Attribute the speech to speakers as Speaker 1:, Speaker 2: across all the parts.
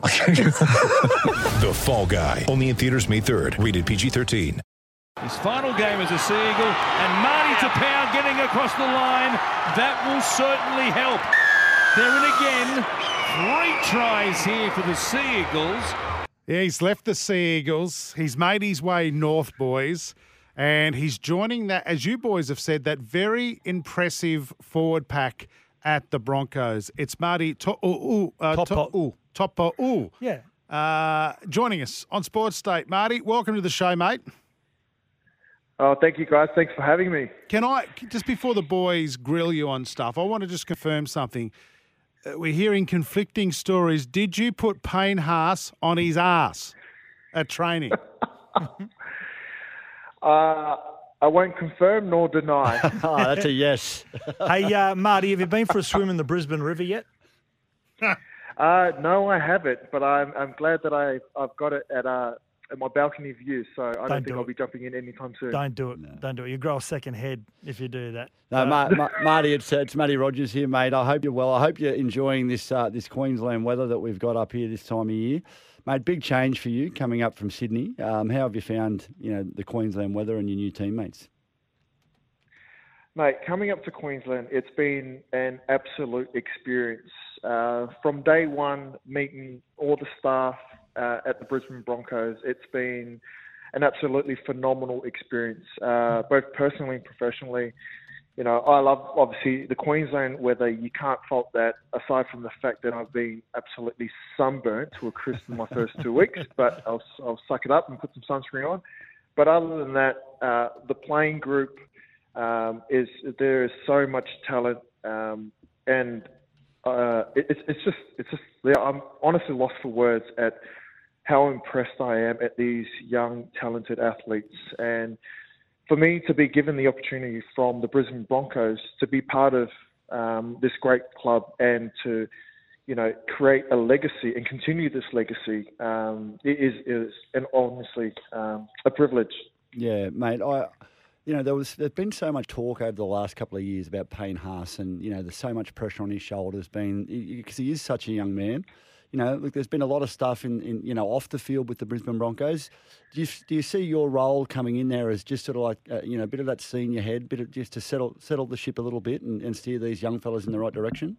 Speaker 1: The Fall Guy. Only in theaters May 3rd. Rated PG-13.
Speaker 2: His final game as a Sea Eagle, and Marty Taupau getting across the line. That will certainly help. They're in again. Three tries here for the Sea Eagles.
Speaker 3: Yeah, he's left the Sea Eagles. He's made his way north, boys. And he's joining that, as you boys have said, that very impressive forward pack at the Broncos. It's Marty To'u. Uh,
Speaker 4: Topa-
Speaker 3: Topa-
Speaker 4: Yeah.
Speaker 3: Uh, joining us on Sports State. Marty, welcome to the show, mate.
Speaker 5: Oh, thank you, guys. Thanks for having me.
Speaker 3: Can I, just before the boys grill you on stuff, I want to just confirm something. Uh, we're hearing conflicting stories. Did you put Payne Haas on his ass at training?
Speaker 5: Uh, I won't confirm nor deny.
Speaker 4: Oh, that's a yes. hey, uh, Marty, have you been for a swim in the Brisbane River yet?
Speaker 5: Uh, no, I haven't, but I'm, I'm glad that I, I've got it at, uh, at my balcony view, so I don't,
Speaker 4: Don't
Speaker 5: think
Speaker 4: do
Speaker 5: I'll
Speaker 4: it.
Speaker 5: be jumping in anytime soon.
Speaker 4: Don't do it. Don't do it. You grow a second head if you do that.
Speaker 6: No, Ma- Ma- Marty, it's, it's Matty Rogers here, mate. I hope you're well. I hope you're enjoying this uh, this Queensland weather that we've got up here this time of year, mate. Big change for you coming up from Sydney. Um, how have you found you know the Queensland weather and your new teammates?
Speaker 5: Mate, coming up to Queensland, it's been an absolute experience. Uh, from day one, meeting all the staff uh, at the Brisbane Broncos, it's been an absolutely phenomenal experience, uh, both personally and professionally. You know, I love obviously the Queensland weather. You can't fault that, aside from the fact that I've been absolutely sunburnt to a crisp in my first two weeks. But I'll, I'll suck it up and put some sunscreen on. But other than that, uh, the playing group um, is there is so much talent, um, and uh, it, it's it's just it's just yeah, I'm honestly lost for words at how impressed I am at these young talented athletes, and for me to be given the opportunity from the Brisbane Broncos to be part of um, this great club and to you know create a legacy and continue this legacy um, is is and honestly um, a privilege.
Speaker 6: Yeah, mate. I, you know, there was there's been so much talk over the last couple of years about Payne Haas, and you know, there's so much pressure on his shoulders, being because he is such a young man. You know, look, there's been a lot of stuff in, in you know off the field with the Brisbane Broncos. Do you do you see your role coming in there as just sort of like uh, you know a bit of that senior head, bit of just to settle settle the ship a little bit and, and steer these young fellas in the right direction?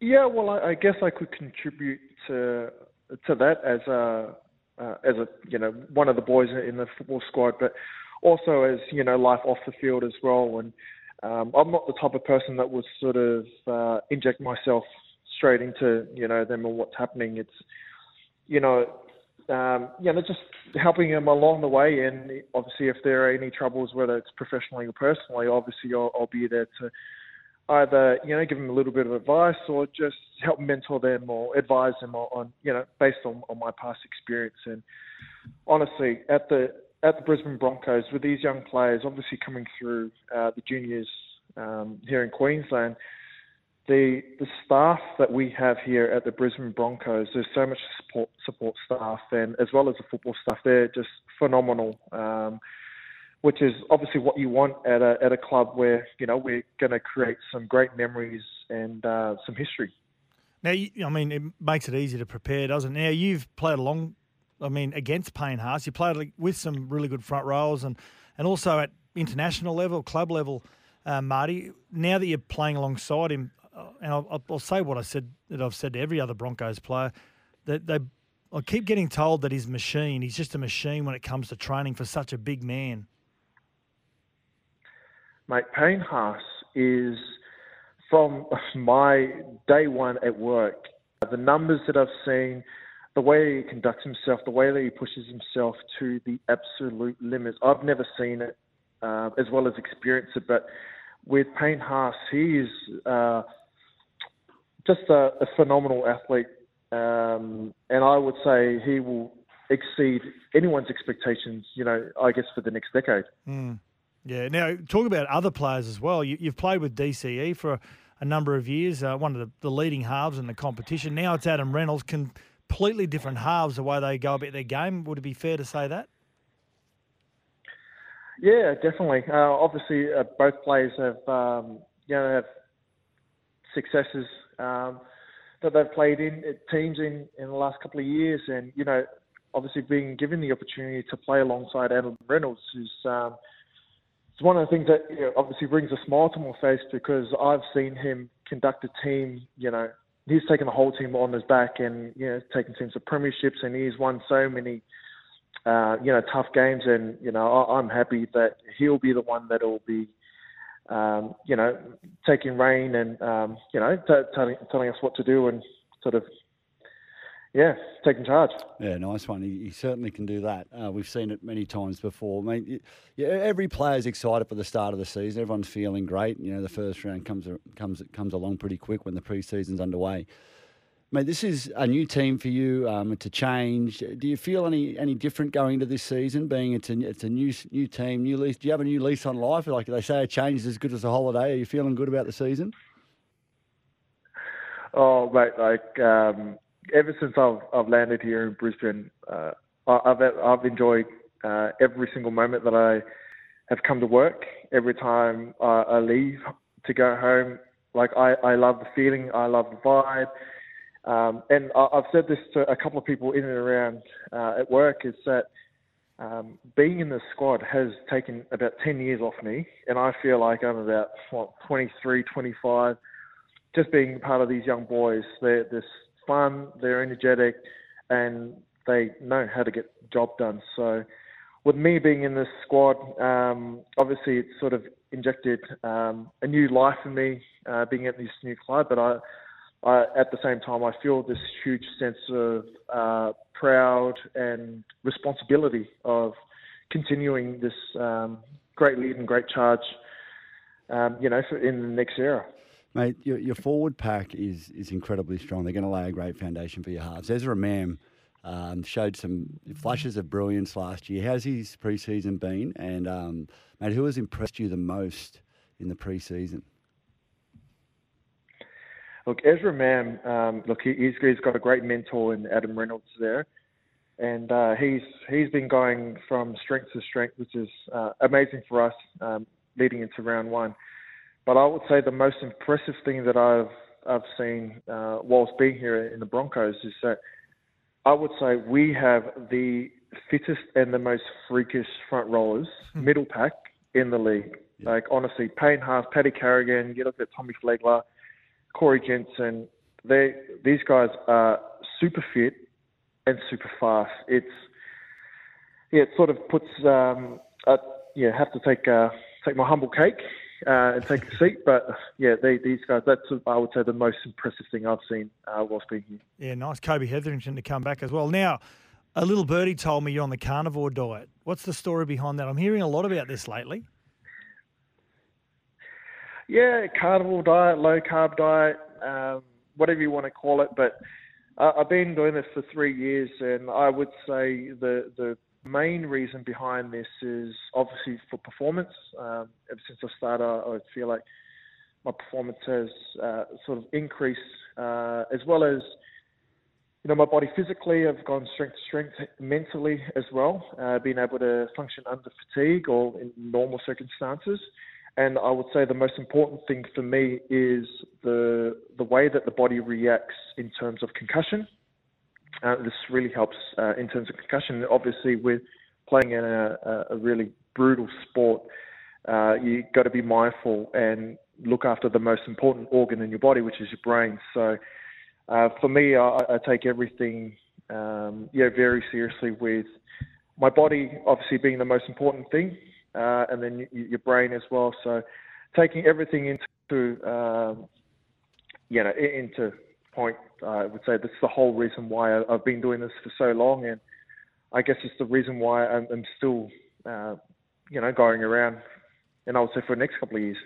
Speaker 5: Yeah, well, I, I guess I could contribute to to that as a uh, as a you know one of the boys in the football squad, but also as you know life off the field as well. And um, I'm not the type of person that would sort of uh, inject myself straight into you know them and what's happening. It's you know um, you know just helping them along the way, and obviously if there are any troubles, whether it's professionally or personally, obviously I'll, I'll be there to either you know give them a little bit of advice or just help mentor them or advise them on, you know based on, on my past experience. And honestly at the at the Brisbane Broncos with these young players obviously coming through uh, the juniors um, here in Queensland the the staff that we have here at the Brisbane Broncos there's so much support support staff and as well as the football staff they're just phenomenal. Um, which is obviously what you want at a at a club where you know we're going to create some great memories and uh, some history.
Speaker 4: Now, I mean, it makes it easy to prepare, doesn't it? Now, you've played along, I mean, against Payne Haas. You played with some really good front rows and, and also at international level, club level, uh, Marty. Now that you're playing alongside him, uh, and I'll, I'll say what I said that I've said to every other Broncos player, that they, I keep getting told that he's machine. He's just a machine when it comes to training for such a big man.
Speaker 5: Mate, Payne Haas is from my day one at work. The numbers that I've seen, the way he conducts himself, the way that he pushes himself to the absolute limits. I've never seen it uh, as well as experienced it, but with Payne Haas, he is uh, just a, a phenomenal athlete, um, and I would say he will exceed anyone's expectations. You know, I guess for the next decade.
Speaker 4: Yeah. Now, talk about other players as well. You, you've played with DCE for a, a number of years, uh, one of the, the leading halves in the competition. Now it's Adam Reynolds. Completely different halves the way they go about their game. Would it be fair to say that?
Speaker 5: Yeah, definitely. Uh, obviously, uh, both players have um, you know have successes um, that they've played in teams in, in the last couple of years, and you know, obviously being given the opportunity to play alongside Adam Reynolds is um, it's one of the things that you know, obviously brings a smile to my face because I've seen him conduct a team. You know, he's taken the whole team on his back, and you know, taken teams to premierships, and he's won so many uh, you know, tough games, and you know, I, I'm happy that he'll be the one that will be, um, you know, taking reign and um, you know, t- telling us what to do and sort of, yeah, taking charge.
Speaker 6: Yeah, nice one. He, he certainly can do that. Uh, we've seen it many times before. I mean, yeah, every player's excited for the start of the season. Everyone's feeling great. You know, the first round comes comes comes along pretty quick when the preseason's underway. Mate, this is a new team for you. Um, it's a change. Do you feel any any different going into this season? Being it's a it's a new new team, new lease. Do you have a new lease on life? Like they say, a change is as good as a holiday. Are you feeling good about the season?
Speaker 5: Oh, mate, like um, ever since I've I've landed here in Brisbane, uh, I've I've enjoyed uh, every single moment that I have come to work. Every time I, I leave to go home, like I I love the feeling. I love the vibe. Um, and I, I've said this to a couple of people in and around uh, at work is that um, being in the squad has taken about 10 years off me, and I feel like I'm about what, 23, 25. Just being part of these young boys, they're, they're fun, they're energetic, and they know how to get the job done. So, with me being in this squad, um, obviously it's sort of injected um, a new life in me, uh, being at this new club. But I, I, at the same time, I feel this huge sense of uh, proud and responsibility of continuing this um, great lead and great charge, um, you know, in the next era.
Speaker 6: Mate, your, your forward pack is is incredibly strong. They're going to lay a great foundation for your halves. Ezra Mam um, showed some flashes of brilliance last year. How's his preseason been? And um, mate, who has impressed you the most in the preseason?
Speaker 5: Look, Ezra Mam, um, look, he, he's, he's got a great mentor in Adam Reynolds there, and uh, he's he's been going from strength to strength, which is uh, amazing for us um, leading into round one. But I would say the most impressive thing that I've I've seen uh, whilst being here in the Broncos is that I would say we have the fittest and the most freakish front rollers, middle pack in the league. Like honestly, Payne Haas, Paddy Carrigan, you look at Tommy Flegler, Corey Jensen, they these guys are super fit and super fast. It's yeah, it sort of puts um, I, yeah, have to take uh, take my humble cake uh, and take a seat. But yeah, they, these guys, that's I would say the most impressive thing I've seen uh, whilst being here.
Speaker 4: Yeah, nice. Kobe Hetherington to come back as well. Now, a little birdie told me you're on the carnivore diet. What's the story behind that? I'm hearing a lot about this lately.
Speaker 5: Yeah, carnivore diet, low carb diet, um, whatever you want to call it. But uh, I've been doing this for three years, and I would say the the main reason behind this is obviously for performance. Um, ever since I started, I feel like my performance has uh, sort of increased, uh, as well as you know my body physically. I've gone strength to strength mentally as well, uh, being able to function under fatigue or in normal circumstances. And I would say the most important thing for me is the the way that the body reacts in terms of concussion. Uh, this really helps uh, in terms of concussion. Obviously, with playing in a, a really brutal sport, uh, you got to be mindful and look after the most important organ in your body, which is your brain. So, uh, for me, I, I take everything um, yeah very seriously. With my body, obviously being the most important thing, uh, and then y- your brain as well. So, taking everything into um, you know into point, I would say this is the whole reason why I've been doing this for so long, and I guess it's the reason why I'm, I'm still, uh, you know, going around, and I would say for the next couple of years.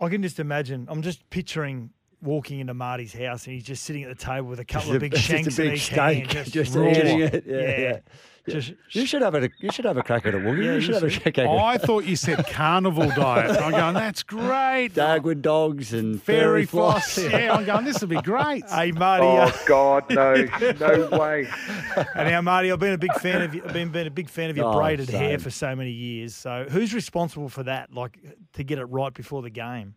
Speaker 4: I can just imagine. I'm just picturing walking into Marty's house and he's just sitting at the table with a couple
Speaker 6: Just
Speaker 4: of
Speaker 6: a-
Speaker 4: big
Speaker 6: just a
Speaker 4: shanks
Speaker 6: big
Speaker 4: in each
Speaker 6: steak,
Speaker 4: hand, just,
Speaker 6: just
Speaker 4: raw.
Speaker 6: eating it. Yeah, yeah.
Speaker 4: Just
Speaker 6: You should have a you should have a crack at it, Woogie.
Speaker 4: Yeah,
Speaker 6: you should
Speaker 4: you
Speaker 6: have a
Speaker 4: should.
Speaker 6: crack at it.
Speaker 3: I thought you said carnival diet. I'm going, that's great.
Speaker 6: Dagwood dogs and
Speaker 3: Fairy
Speaker 6: fairy
Speaker 3: floss.
Speaker 6: floss.
Speaker 3: Yeah, I'm going, this would be great.
Speaker 4: Hey Marty,
Speaker 5: Oh
Speaker 4: uh,
Speaker 5: God, no, no way.
Speaker 4: and now Marty, I've been a big fan of you. I've been, been a big fan of your
Speaker 6: Oh,
Speaker 4: braided hair for so many years. So who's responsible for that? Like to get it right before the game?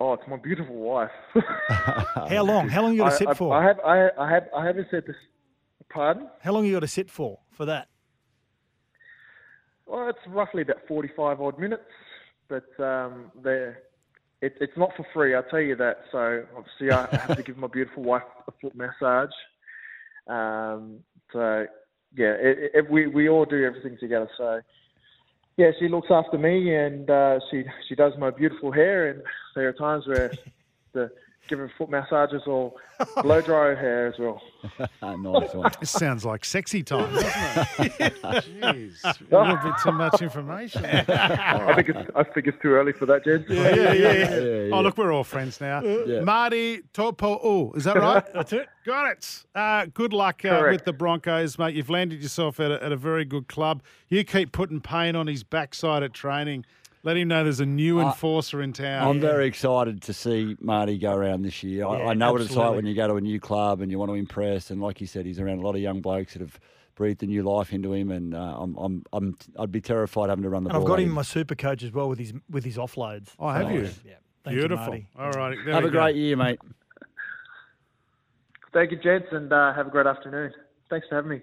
Speaker 5: Oh, it's my beautiful wife.
Speaker 4: How long? How long you got to sit
Speaker 5: I,
Speaker 4: for?
Speaker 5: I have, I, I have, I haven't said this. Pardon?
Speaker 4: How long you got to sit for for that?
Speaker 5: Well, it's roughly about forty-five odd minutes, but um, they're, it, it's not for free. I'll tell you that. So obviously, I have to give my beautiful wife a foot massage. Um, so yeah, it, it, we we all do everything together. So yeah, she looks after me, and uh, she she does my beautiful hair. And there are times where the give her foot massages or blow dry her hair as well.
Speaker 6: nice one.
Speaker 3: This sounds like sexy time, doesn't it? Jeez, a little bit too much information.
Speaker 5: I think it's I think it's too early for that, Jed.
Speaker 3: Yeah, yeah, yeah.
Speaker 6: Yeah, yeah.
Speaker 3: Oh, look, we're all friends now.
Speaker 6: Yeah.
Speaker 3: Marty Taupau, is that right?
Speaker 4: That's it.
Speaker 3: Got it. Uh, good luck uh,
Speaker 5: Correct.
Speaker 3: with the Broncos, mate. You've landed yourself at a, at a very good club. You keep putting Payne on his backside at training. Let him know there's a new enforcer in town.
Speaker 6: I'm very excited to see Marty go around this year. I,
Speaker 4: Yeah,
Speaker 6: I know what it's like when you go to a new club and you want to impress. And like you said, he's around a lot of young blokes that have breathed a new life into him. And uh, I'm, I'm, I'm, I'd be terrified having to run the
Speaker 4: And
Speaker 6: ball.
Speaker 4: I've got
Speaker 6: at
Speaker 4: him my super coach as well with his with his offloads.
Speaker 3: Oh, have
Speaker 4: So,
Speaker 3: you?
Speaker 4: Yeah. Thank you,
Speaker 3: Beautiful.
Speaker 4: Marty.
Speaker 3: All right.
Speaker 6: Have a great year, mate.
Speaker 5: Thank you, gents, and uh, have a great afternoon. Thanks for having me.